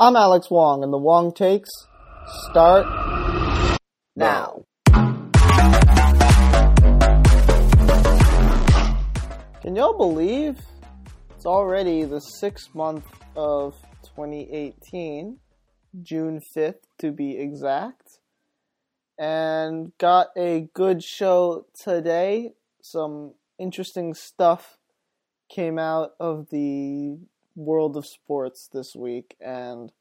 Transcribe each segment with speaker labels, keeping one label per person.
Speaker 1: I'm Alex Wong, and the Wong takes start now. Can y'all believe it's already the sixth month of 2018, June 5th to be exact, and got a good show today. Some interesting stuff came out of the world of sports this week, and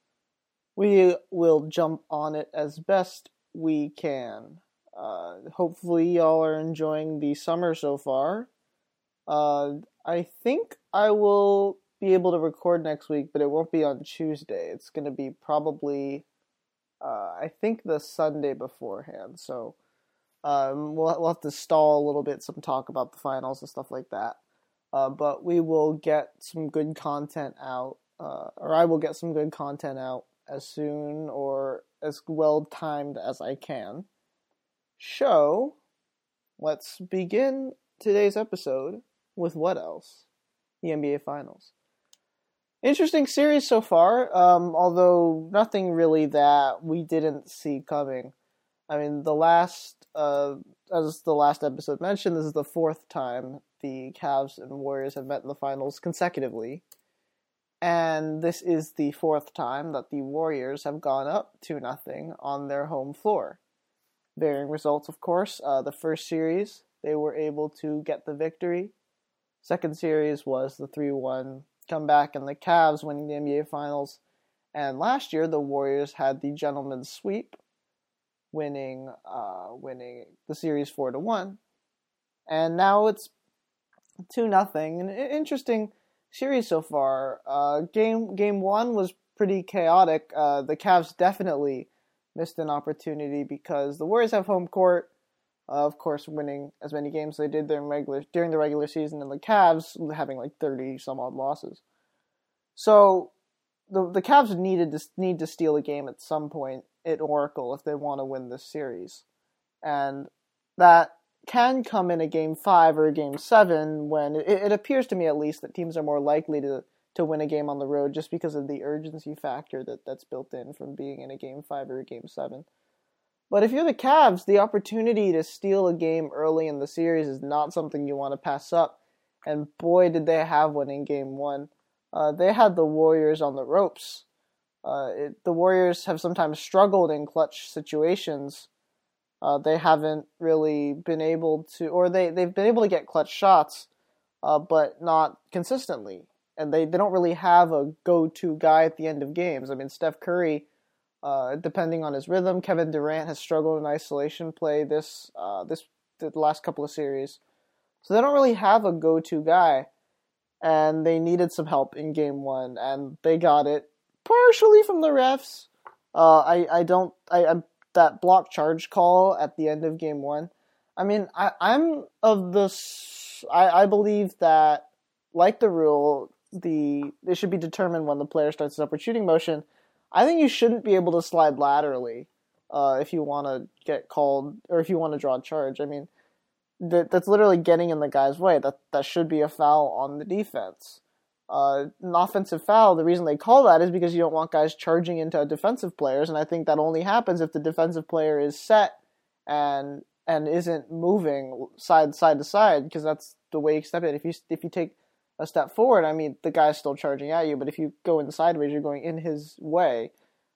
Speaker 1: we will jump on it as best we can. Uh, hopefully, y'all are enjoying the summer so far. Uh, I think I will be able to record next week, but it won't be on Tuesday. It's going to be probably, uh, I think, the Sunday beforehand. So um, we'll, we'll have to stall a little bit, some talk about the finals and stuff like that. Uh, but we will get some good content out, uh, or I will get some good content out as soon or as well timed as I can. So, let's begin today's episode with what else? The NBA Finals. Interesting series so far, um, although nothing really that we didn't see coming. I mean, the last, uh, as the last episode mentioned, this is the fourth time the Cavs and Warriors have met in the finals consecutively. And this is the fourth time that the Warriors have gone up 2 nothing on their home floor. Varying results, of course. Uh, the first series, they were able to get the victory. Second series was the 3 1 comeback, and the Cavs winning the NBA Finals. And last year, the Warriors had the gentleman's sweep, winning uh, winning the series 4 to 1. And now it's two nothing. An interesting series so far. Uh, game game one was pretty chaotic. Uh, the Cavs definitely missed an opportunity because the Warriors have home court. Uh, of course, winning as many games as they did during regular during the regular season, and the Cavs having like thirty some odd losses. So the the Cavs needed to need to steal a game at some point at Oracle if they want to win this series, and that can come in a game five or a game seven when it, it, appears to me at least that teams are more likely to to win a game on the road just because of the urgency factor that that's built in from being in a game five or a game seven. But if you're the Cavs, the opportunity to steal a game early in the series is not something you want to pass up. And boy, did they have one in game one. Uh, they had the Warriors on the ropes. Uh, it, the Warriors have sometimes struggled in clutch situations uh, they haven't really been able to, or they, they've been able to get clutch shots, uh, but not consistently. And they, they don't really have a go to guy at the end of games. I mean, Steph Curry, uh, depending on his rhythm, Kevin Durant has struggled in isolation play this, uh, this the last couple of series. So they don't really have a go to guy. And they needed some help in game one, and they got it partially from the refs. Uh, I, I don't I, I'm that block charge call at the end of game one. I mean, I, I'm of this. I, I believe that, like the rule, the it should be determined when the player starts his upward shooting motion. I think you shouldn't be able to slide laterally uh, if you want to get called or if you want to draw a charge. I mean, that that's literally getting in the guy's way. That that should be a foul on the defense uh, an offensive foul, the reason they call that is because you don't want guys charging into defensive players, and I think that only happens if the defensive player is set and and isn't moving side side to side because that's the way you step it. If you if you take a step forward, I mean the guy's still charging at you, but if you go in sideways, you're going in his way,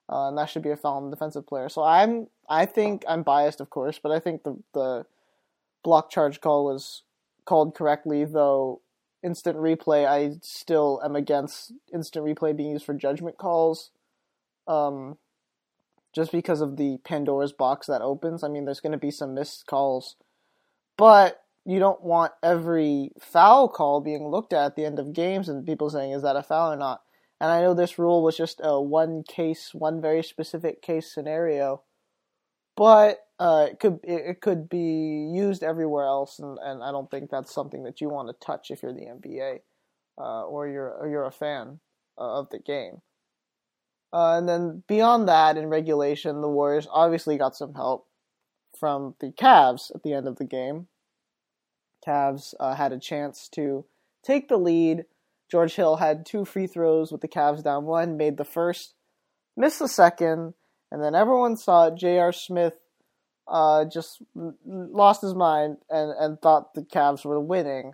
Speaker 1: uh, and that should be a foul on the defensive player. So I'm I think I'm biased, of course, but I think the the block charge call was called correctly, though instant replay, I still am against instant replay being used for judgment calls. Um, just because of the Pandora's box that opens. I mean, there's going to be some missed calls, but you don't want every foul call being looked at at the end of games and people saying, is that a foul or not? And I know this rule was just a one case, one very specific case scenario, but uh, it could it, could be used everywhere else, and, and I don't think that's something that you want to touch if you're the NBA uh, or you're or you're a fan uh, of the game. Uh, and then beyond that, in regulation, the Warriors obviously got some help from the Cavs at the end of the game. Cavs uh, had a chance to take the lead. George Hill had two free throws with the Cavs down one, made the first, missed the second, and then everyone saw J.R. Smith uh, just lost his mind and, and thought the Cavs were winning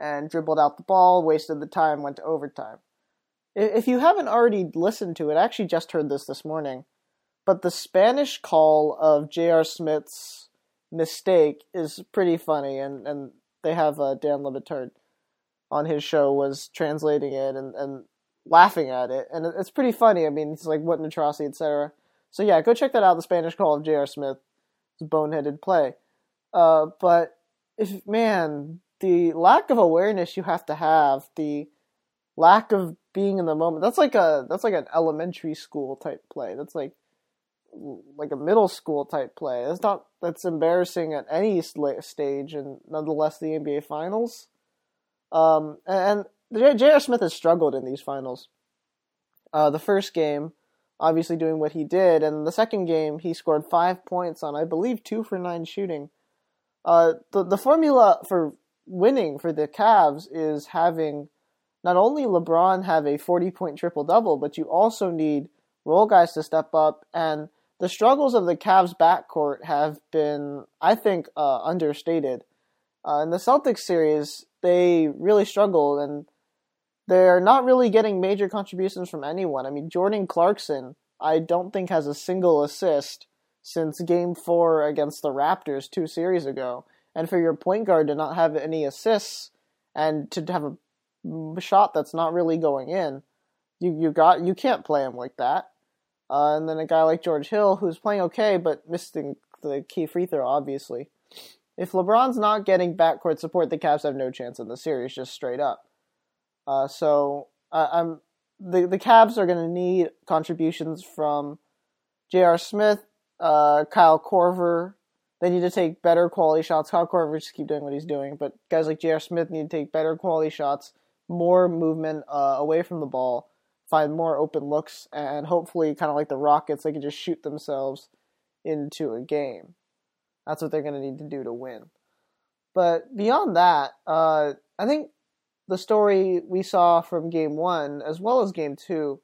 Speaker 1: and dribbled out the ball, wasted the time, went to overtime. If you haven't already listened to it, I actually just heard this this morning, but the Spanish call of J.R. Smith's mistake is pretty funny, and, and they have uh, Dan Le Batard on his show was translating it and, and laughing at it, and it's pretty funny. I mean, it's like what an atrocity, etc. So yeah, go check that out. The Spanish Call of J.R. Smith, it's boneheaded play. Uh, but if man, the lack of awareness you have to have, the lack of being in the moment. That's like a that's like an elementary school type play. That's like like a middle school type play. That's not that's embarrassing at any stage, and nonetheless the NBA Finals. Um, and J.R. Smith has struggled in these finals. Uh, the first game, obviously doing what he did, and the second game he scored five points on, I believe, two for nine shooting. Uh, the the formula for winning for the Cavs is having not only LeBron have a 40 point triple double, but you also need role guys to step up. And the struggles of the Cavs backcourt have been, I think, uh, understated. Uh, in the Celtics series, they really struggled and they're not really getting major contributions from anyone. I mean, Jordan Clarkson, I don't think has a single assist since game four against the Raptors two series ago. And for your point guard to not have any assists and to have a shot that's not really going in, you you got you can't play him like that. Uh, and then a guy like George Hill, who's playing okay but missing the key free throw, obviously. If LeBron's not getting backcourt support, the Cavs have no chance in the series, just straight up. Uh, so uh, I'm the the Cavs are going to need contributions from J.R. Smith, uh, Kyle Korver. They need to take better quality shots. Kyle Korver just keep doing what he's doing, but guys like J.R. Smith need to take better quality shots more movement uh, away from the ball, find more open looks, and hopefully, kind of like the Rockets, they can just shoot themselves into a game. That's what they're going to need to do to win. But beyond that, uh, I think the story we saw from game one, as well as game two,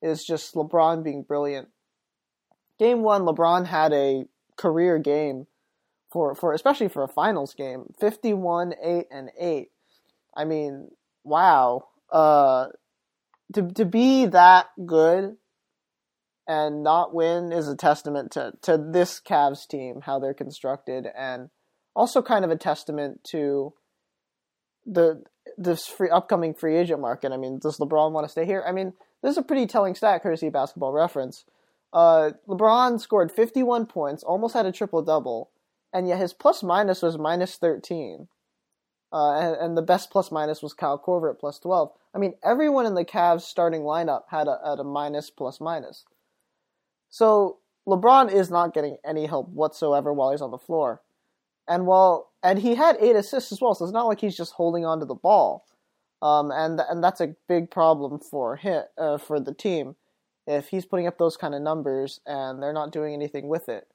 Speaker 1: is just LeBron being brilliant. Game one, LeBron had a career game for, for especially for a finals game 51, 8, and 8. I mean, wow, uh, to to be that good and not win is a testament to to this Cavs team, how they're constructed, and also kind of a testament to the this free upcoming free agent market. I mean, does LeBron want to stay here? I mean, this is a pretty telling stat, courtesy of Basketball Reference. Uh, LeBron scored 51 points, almost had a triple double, and yet his plus minus was minus 13. Uh, and, and, the best plus minus was Kyle Korver at plus 12. I mean, everyone in the Cavs starting lineup had a, had a minus plus minus. So LeBron is not getting any help whatsoever while he's on the floor. And while and he had eight assists as well, so it's not like he's just holding on to the ball. Um, and and that's a big problem for him uh, for the team if he's putting up those kind of numbers and they're not doing anything with it.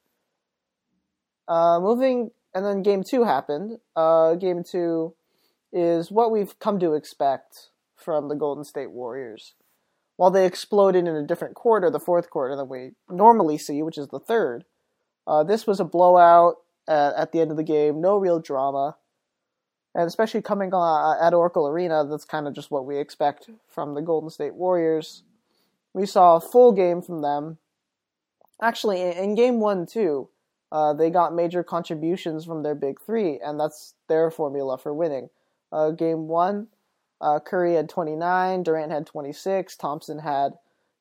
Speaker 1: Uh, moving and then game two happened. Uh, game two is what we've come to expect from the Golden State Warriors. While they exploded in a different quarter, the fourth quarter that we normally see, which is the third, uh, this was a blowout at, the end of the game. No real drama, and especially coming uh, at Oracle Arena, that's kind of just what we expect from the Golden State Warriors. We saw a full game from them. Actually, in, in game one too, uh, they got major contributions from their big three, and that's their formula for winning. Uh, game one, uh, Curry had 29, Durant had 26, Thompson had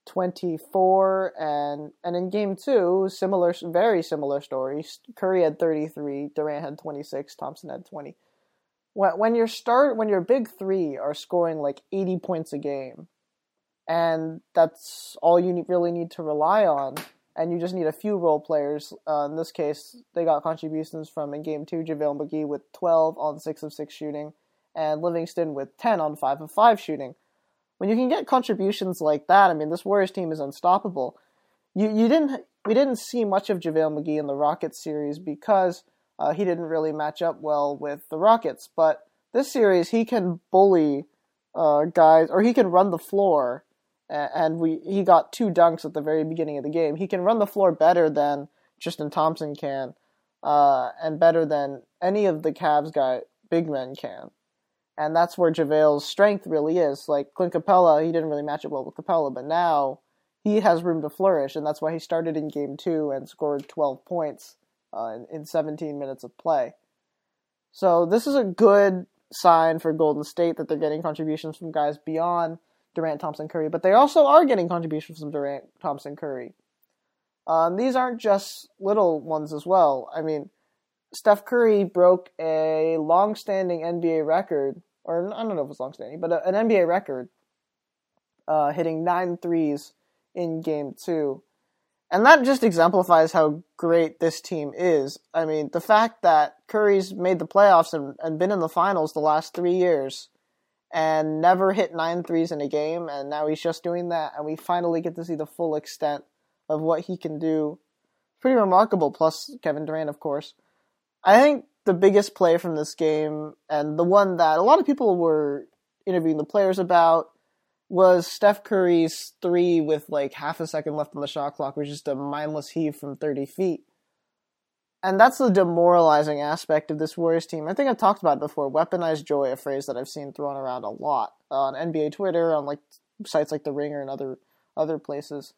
Speaker 1: 24, and and in game two, similar, very similar stories. Curry had 33, Durant had 26, Thompson had 20. When when your start, when your big three are scoring like 80 points a game, and that's all you really need to rely on and you just need a few role players. Uh, in this case, they got contributions from in game two, JaVale McGee with 12 on 6 of 6 shooting, and Livingston with 10 on 5 of 5 shooting. When you can get contributions like that, I mean, this Warriors team is unstoppable. You you didn't we didn't see much of JaVale McGee in the Rockets series because uh, he didn't really match up well with the Rockets. But this series, he can bully uh, guys, or he can run the floor and we he got two dunks at the very beginning of the game. He can run the floor better than Tristan Thompson can, uh, and better than any of the Cavs guy big men can. And that's where JaVale's strength really is. Like Clint Capela, he didn't really match up well with Capela, but now he has room to flourish, and that's why he started in game two and scored 12 points uh, in, in 17 minutes of play. So this is a good sign for Golden State that they're getting contributions from guys beyond Durant, Thompson, Curry, but they also are getting contributions from Durant, Thompson, Curry. Um, these aren't just little ones as well. I mean, Steph Curry broke a long-standing NBA record, or I don't know if it's long-standing, but a, an NBA record, uh, hitting nine threes in Game Two, and that just exemplifies how great this team is. I mean, the fact that Curry's made the playoffs and, and been in the finals the last three years and never hit nine threes in a game, and now he's just doing that, and we finally get to see the full extent of what he can do. Pretty remarkable, plus Kevin Durant, of course. I think the biggest play from this game, and the one that a lot of people were interviewing the players about, was Steph Curry's three with like half a second left on the shot clock, which is just a mindless heave from 30 feet and that's the demoralizing aspect of this Warriors team. I think I've talked about it before. Weaponized joy, a phrase that I've seen thrown around a lot on NBA Twitter, on like sites like The Ringer and other other places.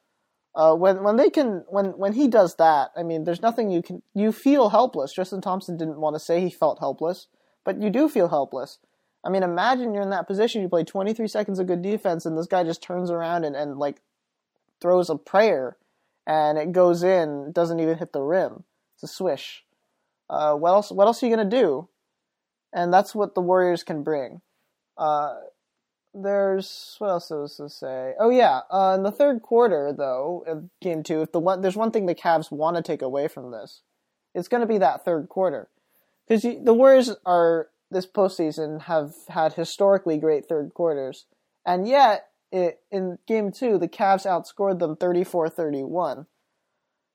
Speaker 1: Uh, when when they can when when he does that, I mean, there's nothing you can you feel helpless. Tristan Thompson didn't want to say he felt helpless, but you do feel helpless. I mean, imagine you're in that position. You play 23 seconds of good defense, and this guy just turns around and, and like throws a prayer, and it goes in, doesn't even hit the rim. It's a swish. Uh, what else? What else are you gonna do? And that's what the Warriors can bring. Uh, there's what else was to say? Oh yeah, uh, in the third quarter though, of game two, if the one there's one thing the Cavs want to take away from this, it's going to be that third quarter, because the Warriors are this postseason have had historically great third quarters, and yet it, in game two the Cavs outscored them 34-31.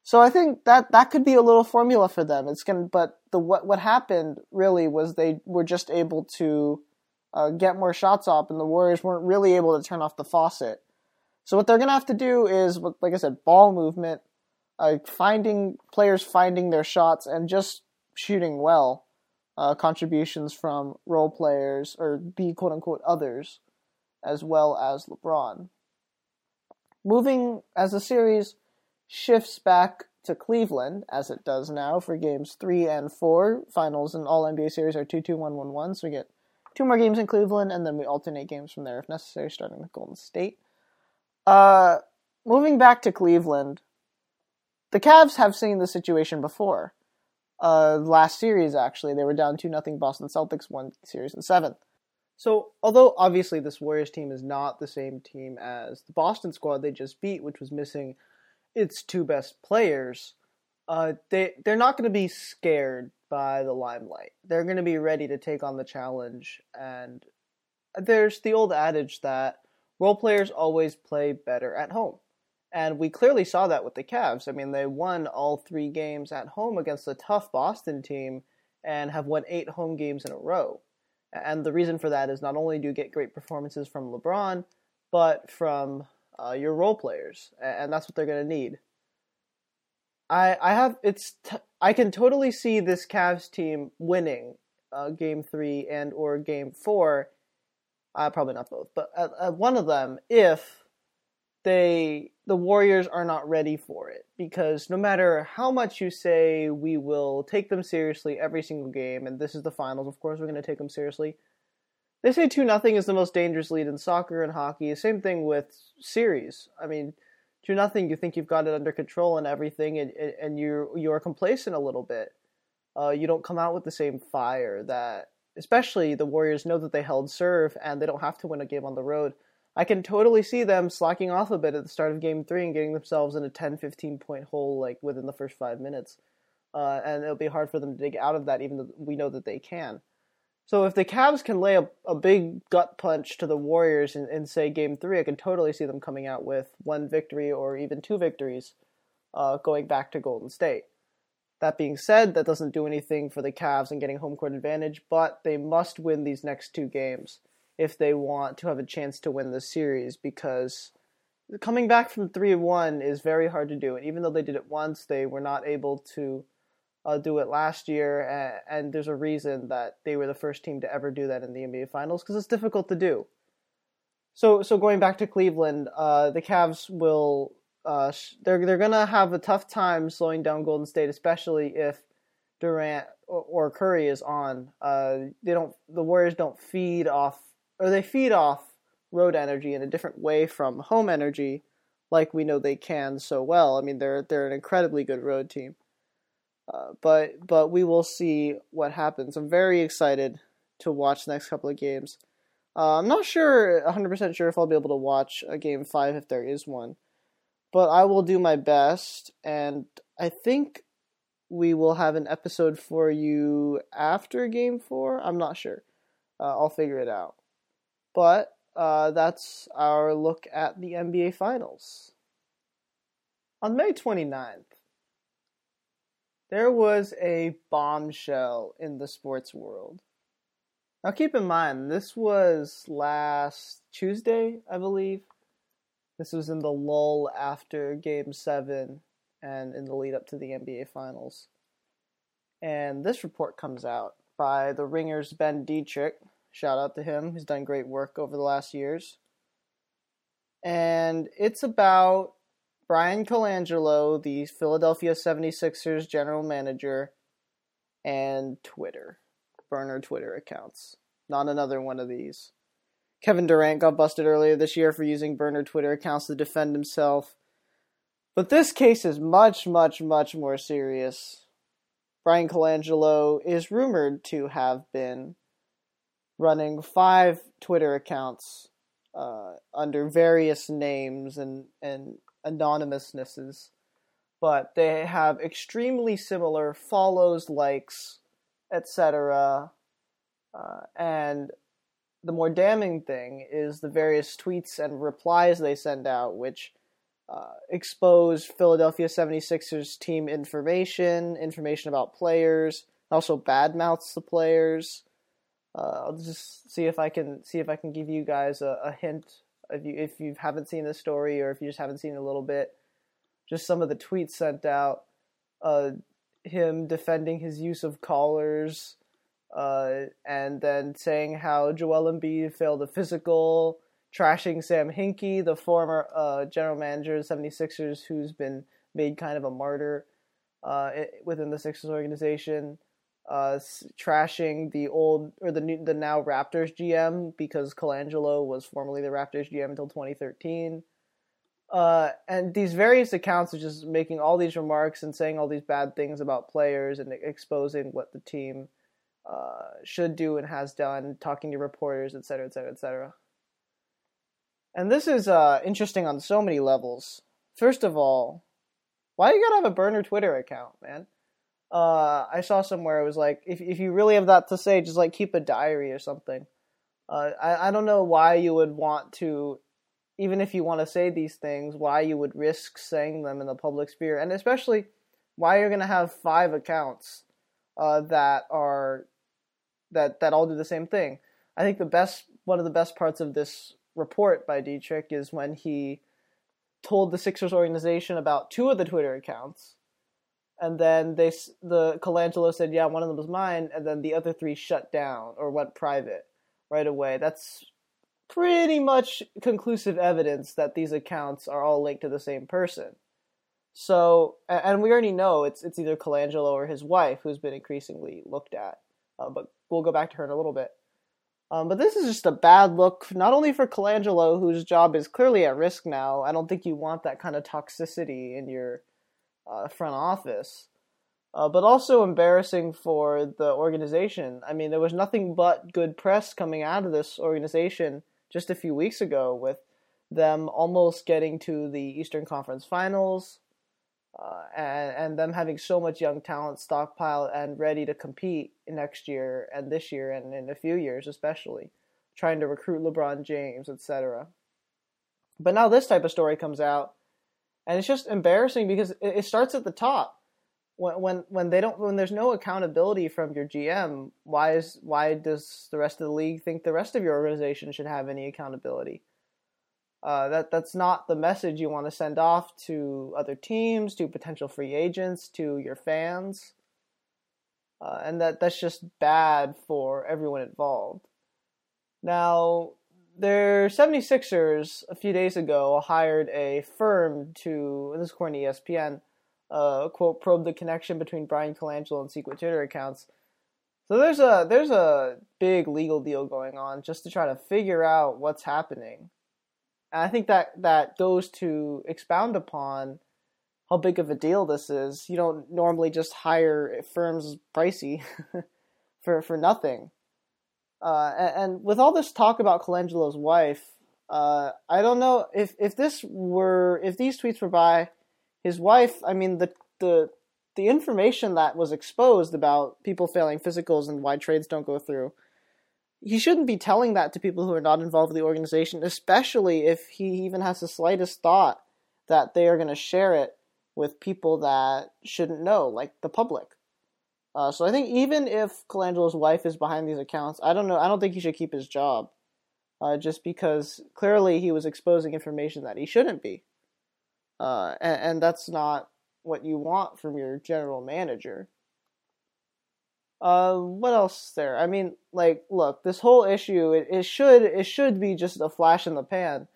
Speaker 1: So I think that that could be a little formula for them. It's going but the what what happened really was they were just able to uh, get more shots up, and the Warriors weren't really able to turn off the faucet. So what they're going to have to do is, like I said, ball movement, uh, finding players finding their shots, and just shooting well. Uh, contributions from role players or the quote unquote others, as well as LeBron. Moving as the series shifts back to Cleveland, as it does now for games three and four. Finals in all NBA series are 2 2 1 1 1, so we get two more games in Cleveland, and then we alternate games from there if necessary, starting with Golden State. Uh, moving back to Cleveland, the Cavs have seen the situation before. Uh, last series, actually, they were down 2 0 Boston Celtics, won series in seven. So, although obviously this Warriors team is not the same team as the Boston squad they just beat, which was missing its two best players, uh, they they're not going to be scared by the limelight. They're going to be ready to take on the challenge. And there's the old adage that role players always play better at home. And we clearly saw that with the Cavs. I mean, they won all three games at home against a tough Boston team and have won eight home games in a row. And the reason for that is not only do you get great performances from LeBron, but from uh, your role players, and that's what they're going to need. I I have it's t- I can totally see this Cavs team winning uh, game three and or game four. Uh, probably not both, but uh, one of them if they the Warriors are not ready for it because no matter how much you say we will take them seriously every single game, and this is the finals, of course we're going to take them seriously. They say two nothing is the most dangerous lead in soccer and hockey. Same thing with series. I mean, two nothing, you think you've got it under control and everything, and and you you're complacent a little bit. Uh, you don't come out with the same fire that, especially the Warriors know that they held serve and they don't have to win a game on the road. I can totally see them slacking off a bit at the start of game three and getting themselves in a 10, 15 point hole like within the first five minutes. Uh, and it'll be hard for them to dig out of that, even though we know that they can. So if the Cavs can lay a, a big gut punch to the Warriors in, in, say game three, I can totally see them coming out with one victory or even two victories, uh, going back to Golden State. That being said, that doesn't do anything for the Cavs in getting home court advantage, but they must win these next two games if they want to have a chance to win this series because coming back from three one is very hard to do, and even though they did it once, they were not able to uh, do it last year, and, and, there's a reason that they were the first team to ever do that in the NBA Finals because it's difficult to do. So, so going back to Cleveland, uh, the Cavs will uh, they're they're gonna have a tough time slowing down Golden State, especially if Durant or, or Curry is on. Uh, they don't the Warriors don't feed off or they feed off road energy in a different way from home energy, like we know they can so well. I mean, they're they're an incredibly good road team. Uh, but but we will see what happens. I'm very excited to watch the next couple of games. Uh, I'm not sure, 100% sure if I'll be able to watch a game five if there is one, but I will do my best, and I think we will have an episode for you after game four. I'm not sure. Uh, I'll figure it out. But uh, that's our look at the NBA Finals. On May 29th, there was a bombshell in the sports world. Now, keep in mind, this was last Tuesday, I believe. This was in the lull after Game 7 and in the lead up to the NBA Finals. And this report comes out by the Ringer's Ben Detrick, Shout out to him. He's done great work over the last years. And it's about Bryan Colangelo, the Philadelphia 76ers general manager, and Twitter, burner Twitter accounts. Not another one of these. Kevin Durant got busted earlier this year for using burner Twitter accounts to defend himself. But this case is much, much, much more serious. Bryan Colangelo is rumored to have been running five Twitter accounts uh, under various names and, and anonymousnesses, but they have extremely similar follows, likes, etc. Uh, and the more damning thing is the various tweets and replies they send out, which uh, expose Philadelphia 76ers team information, information about players, also badmouths the players. Uh, I'll just see if I can see if I can give you guys a, a hint if you if you haven't seen the story or if you just haven't seen a little bit. Just some of the tweets sent out, uh, him defending his use of collars, uh, and then saying how Joel Embiid failed a physical, trashing Sam Hinkie, the former uh, general manager of the 76ers, who's been made kind of a martyr uh, within the Sixers organization uh, trashing the old or the new, the now Raptors GM because Colangelo was formerly the Raptors GM until 2013. Uh, and these various accounts are just making all these remarks and saying all these bad things about players and exposing what the team uh, should do and has done, talking to reporters, et cetera, et cetera, et cetera. And this is uh, interesting on so many levels. First of all, why you gotta have a burner Twitter account, man? Uh, I saw somewhere it was like if if you really have that to say, just like keep a diary or something. Uh, I I don't know why you would want to, even if you want to say these things, why you would risk saying them in the public sphere, and especially why you're gonna have five accounts uh, that are that that all do the same thing. I think the best one of the best parts of this report by Detrick is when he told the Sixers organization about two of the Twitter accounts and then they the Colangelo said, "Yeah, one of them was mine," and then the other three shut down or went private right away. That's pretty much conclusive evidence that these accounts are all linked to the same person. So, and we already know it's it's either Colangelo or his wife who's been increasingly looked at. Uh, but we'll go back to her in a little bit. Um, but this is just a bad look, not only for Colangelo, whose job is clearly at risk now. I don't think you want that kind of toxicity in your uh, front office, uh, but also embarrassing for the organization. I mean, there was nothing but good press coming out of this organization just a few weeks ago with them almost getting to the Eastern Conference Finals. Uh, and, and them having so much young talent stockpiled and ready to compete next year and this year and in a few years especially trying to recruit lebron james etc but now this type of story comes out and it's just embarrassing because it, starts at the top. When, when when they don't when there's no accountability from your GM, why is why does the rest of the league think the rest of your organization should have any accountability? Uh, that that's not the message you want to send off to other teams, to potential free agents, to your fans, uh, and that that's just bad for everyone involved. Now, their 76ers a few days ago hired a firm to, this is according to ESPN, uh, quote, probe the connection between Bryan Colangelo and secret Twitter accounts. So there's a there's a big legal deal going on just to try to figure out what's happening. And I think that that goes to expound upon how big of a deal this is. You don't normally just hire firms pricey for for nothing. Uh, and, with all this talk about Colangelo's wife, uh, I don't know if if this were if these tweets were by his wife. I mean the the the information that was exposed about people failing physicals and why trades don't go through he shouldn't be telling that to people who are not involved with the organization, especially if he even has the slightest thought that they are going to share it with people that shouldn't know, like the public. Uh, so I think even if Colangelo's wife is behind these accounts, I don't know. I don't think he should keep his job, uh, just because clearly he was exposing information that he shouldn't be, uh, and, and that's not what you want from your general manager. Uh, what else there? I mean, like, look, this whole issue it, it should it should be just a flash in the pan,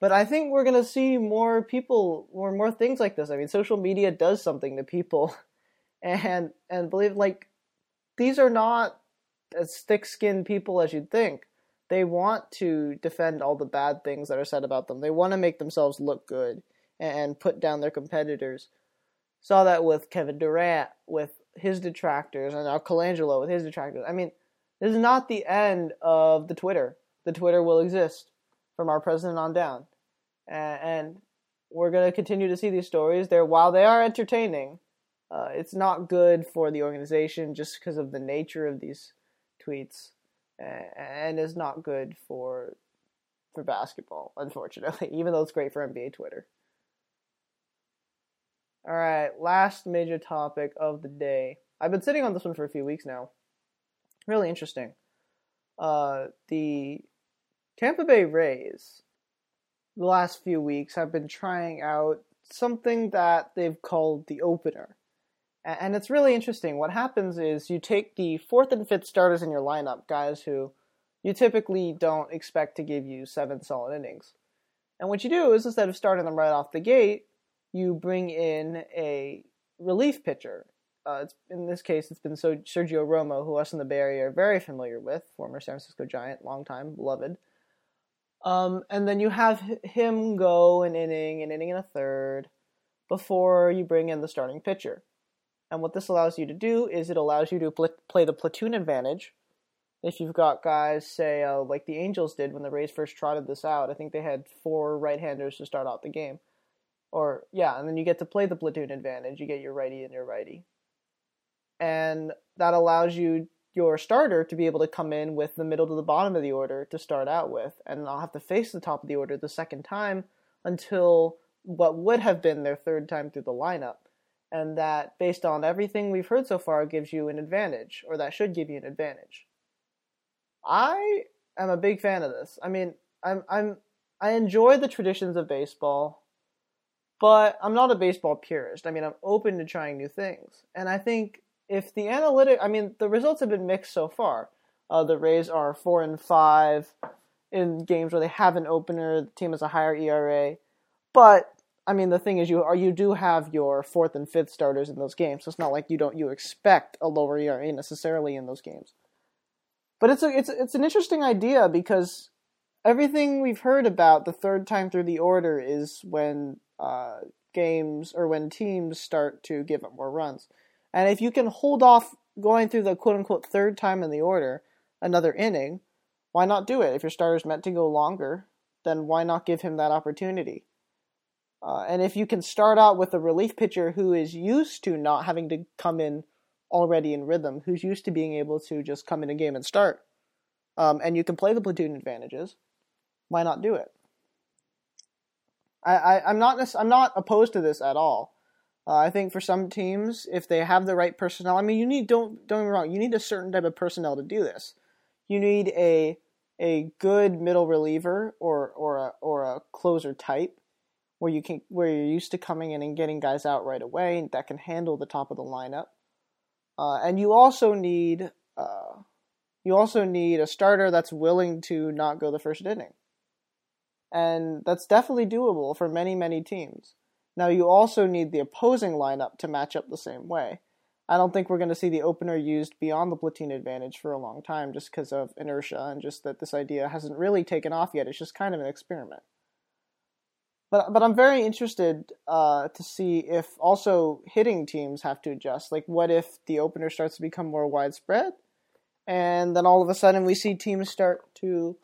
Speaker 1: but I think we're gonna see more people or more things like this. I mean, social media does something to people, and and believe like these are not as thick-skinned people as you'd think. They want to defend all the bad things that are said about them. They want to make themselves look good and put down their competitors. Saw that with Kevin Durant, with his detractors and now Colangelo with his detractors. I mean, this is not the end of the Twitter. The Twitter will exist from our president on down, and, and we're going to continue to see these stories. There, while they are entertaining, uh, it's not good for the organization just because of the nature of these tweets, and is not good for for basketball. Unfortunately, even though it's great for NBA Twitter. All right, last major topic of the day. I've been sitting on this one for a few weeks now. Really interesting. Uh, the Tampa Bay Rays, the last few weeks, have been trying out something that they've called the opener. And it's really interesting. What happens is you take the fourth and fifth starters in your lineup, guys who you typically don't expect to give you seven solid innings. And what you do is instead of starting them right off the gate, you bring in a relief pitcher. Uh, in this case, it's been Sergio Romo, who us in the Bay Area are very familiar with, former San Francisco Giant, long time beloved. Um, and then you have him go an inning, an inning and a third, before you bring in the starting pitcher. And what this allows you to do is it allows you to pl- play the platoon advantage. If you've got guys, say, uh, like the Angels did when the Rays first trotted this out, I think they had four right-handers to start out the game or yeah, and then you get to play the platoon advantage. You get your righty and your righty, and that allows you your starter to be able to come in with the middle to the bottom of the order to start out with, and not have to face the top of the order the second time until what would have been their third time through the lineup. And that, based on everything we've heard so far, gives you an advantage, or that should give you an advantage. I am a big fan of this. I mean, I'm I'm I enjoy the traditions of baseball but I'm not a baseball purist. I mean, I'm open to trying new things. And I think if the analytic, I mean, the results have been mixed so far. Uh, the Rays are four and five in games where they have an opener. The team has a higher ERA, but I mean, the thing is, you are you do have your fourth and fifth starters in those games, so it's not like you don't you expect a lower ERA necessarily in those games. But it's a, it's it's an interesting idea because everything we've heard about the third time through the order is when uh, games or when teams start to give up more runs. And if you can hold off going through the quote unquote third time in the order, another inning, why not do it? If your starter's meant to go longer, then why not give him that opportunity? Uh, and if you can start out with a relief pitcher who is used to not having to come in already in rhythm, who's used to being able to just come in a game and start, um, and you can play the platoon advantages, why not do it? I, am not I'm not opposed to this at all. Uh, I think for some teams, if they have the right personnel, I mean, you need don't don't get me wrong, you need a certain type of personnel to do this. You need a a good middle reliever or or a, or a closer type where you can where you're used to coming in and getting guys out right away that can handle the top of the lineup. Uh, and you also need uh, you also need a starter that's willing to not go the first inning. And that's definitely doable for many, many teams. Now, you also need the opposing lineup to match up the same way. I don't think we're going to see the opener used beyond the platoon advantage for a long time just because of inertia and just that this idea hasn't really taken off yet. It's just kind of an experiment. But but I'm very interested uh, to see if also hitting teams have to adjust. Like, what if the opener starts to become more widespread, and then all of a sudden we see teams start to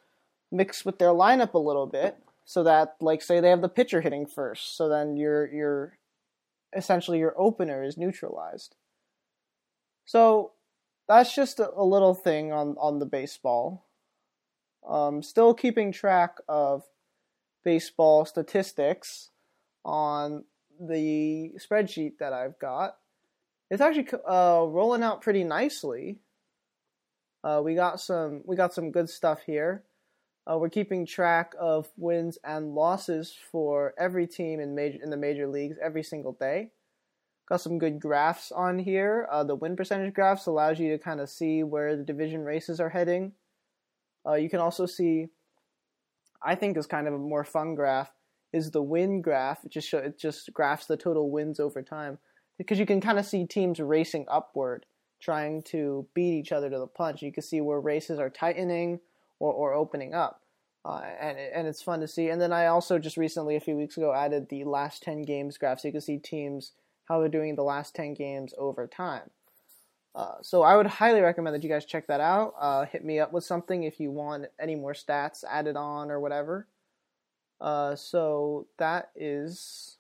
Speaker 1: mix with their lineup a little bit, so that like say they have the pitcher hitting first, so then your your essentially your opener is neutralized. So that's just a, little thing on on the baseball. Um, still keeping track of baseball statistics on the spreadsheet that I've got. It's actually uh, rolling out pretty nicely. Uh, we got some we got some good stuff here. Uh, we're keeping track of wins and losses for every team in major in the major leagues every single day. Got some good graphs on here. Uh, the win percentage graphs allows you to kind of see where the division races are heading. Uh, you can also see I think is kind of a more fun graph is the win graph. It just show, it just graphs the total wins over time because you can kind of see teams racing upward, trying to beat each other to the punch. You can see where races are tightening or, or opening up. Uh, and and it's fun to see. And then I also just recently, a few weeks ago, added the last ten games graph, so you can see teams how they're doing the last ten games over time. Uh, so I would highly recommend that you guys check that out. Uh, hit me up with something if you want any more stats added on or whatever. Uh, so that is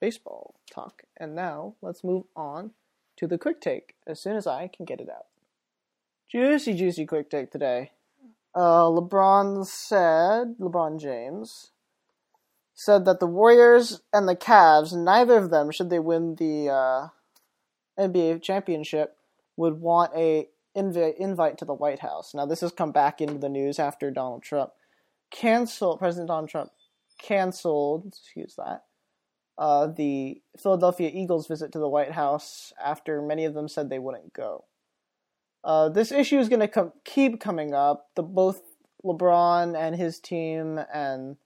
Speaker 1: baseball talk. And now let's move on to the quick take as soon as I can get it out. Juicy, juicy quick take today. Uh, LeBron said, LeBron James said that the Warriors and the Cavs, neither of them, should they win the uh, NBA championship, would want a invi- invite to the White House. Now, this has come back into the news after Donald Trump canceled, President Donald Trump canceled, excuse that, uh, the Philadelphia Eagles visit to the White House after many of them said they wouldn't go. Uh, this issue is going to com- keep coming up. The both LeBron and his team and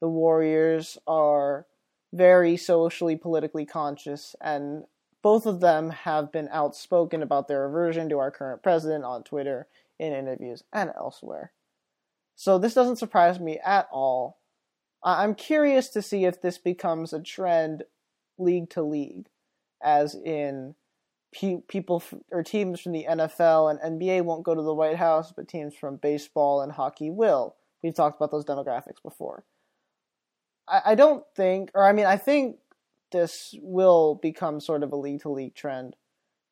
Speaker 1: the Warriors are very socially politically conscious and both of them have been outspoken about their aversion to our current president on Twitter, in interviews, and elsewhere. So this doesn't surprise me at all. I'm curious to see if this becomes a trend league to league, as in pe- people or teams from the NFL and NBA won't go to the White House, but teams from baseball and hockey will. We've talked about those demographics before. I don't think, or I mean, I think this will become sort of a league to league trend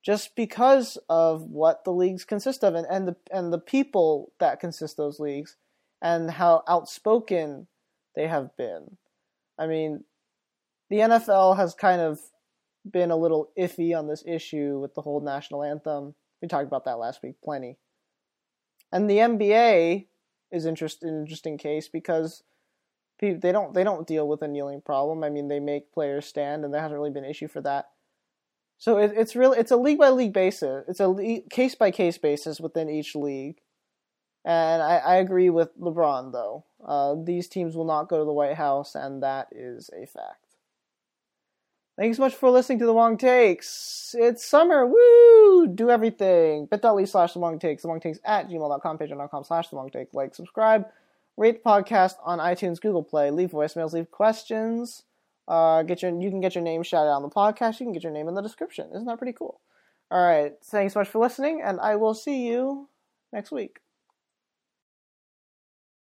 Speaker 1: just because of what the leagues consist of and, and the and the people that consist those leagues and how outspoken they have been. I mean, the NFL has kind of been a little iffy on this issue with the whole national anthem. We talked about that last week plenty. And the NBA is interest, an interesting case because they don't they don't deal with a kneeling problem. I mean, they make players stand, and there hasn't really been an issue for that. So it, it's really it's a league by league basis. It's a case by case basis within each league. And I, I agree with LeBron though. Uh, these teams will not go to the White House, and that is a fact. Thanks so much for listening to the Wong Takes. It's summer, woo! Do everything. bit.ly slash the Wong Takes, the Wong Takes at gmail.com, patreon.com slash the Wong Take. Like, subscribe rate the podcast on iTunes, Google Play, leave voicemails, leave questions. Uh, get your you can get your name shouted out on the podcast. You can get your name in the description. Isn't that pretty cool? All right. Thanks so much for listening, and I will see you next week.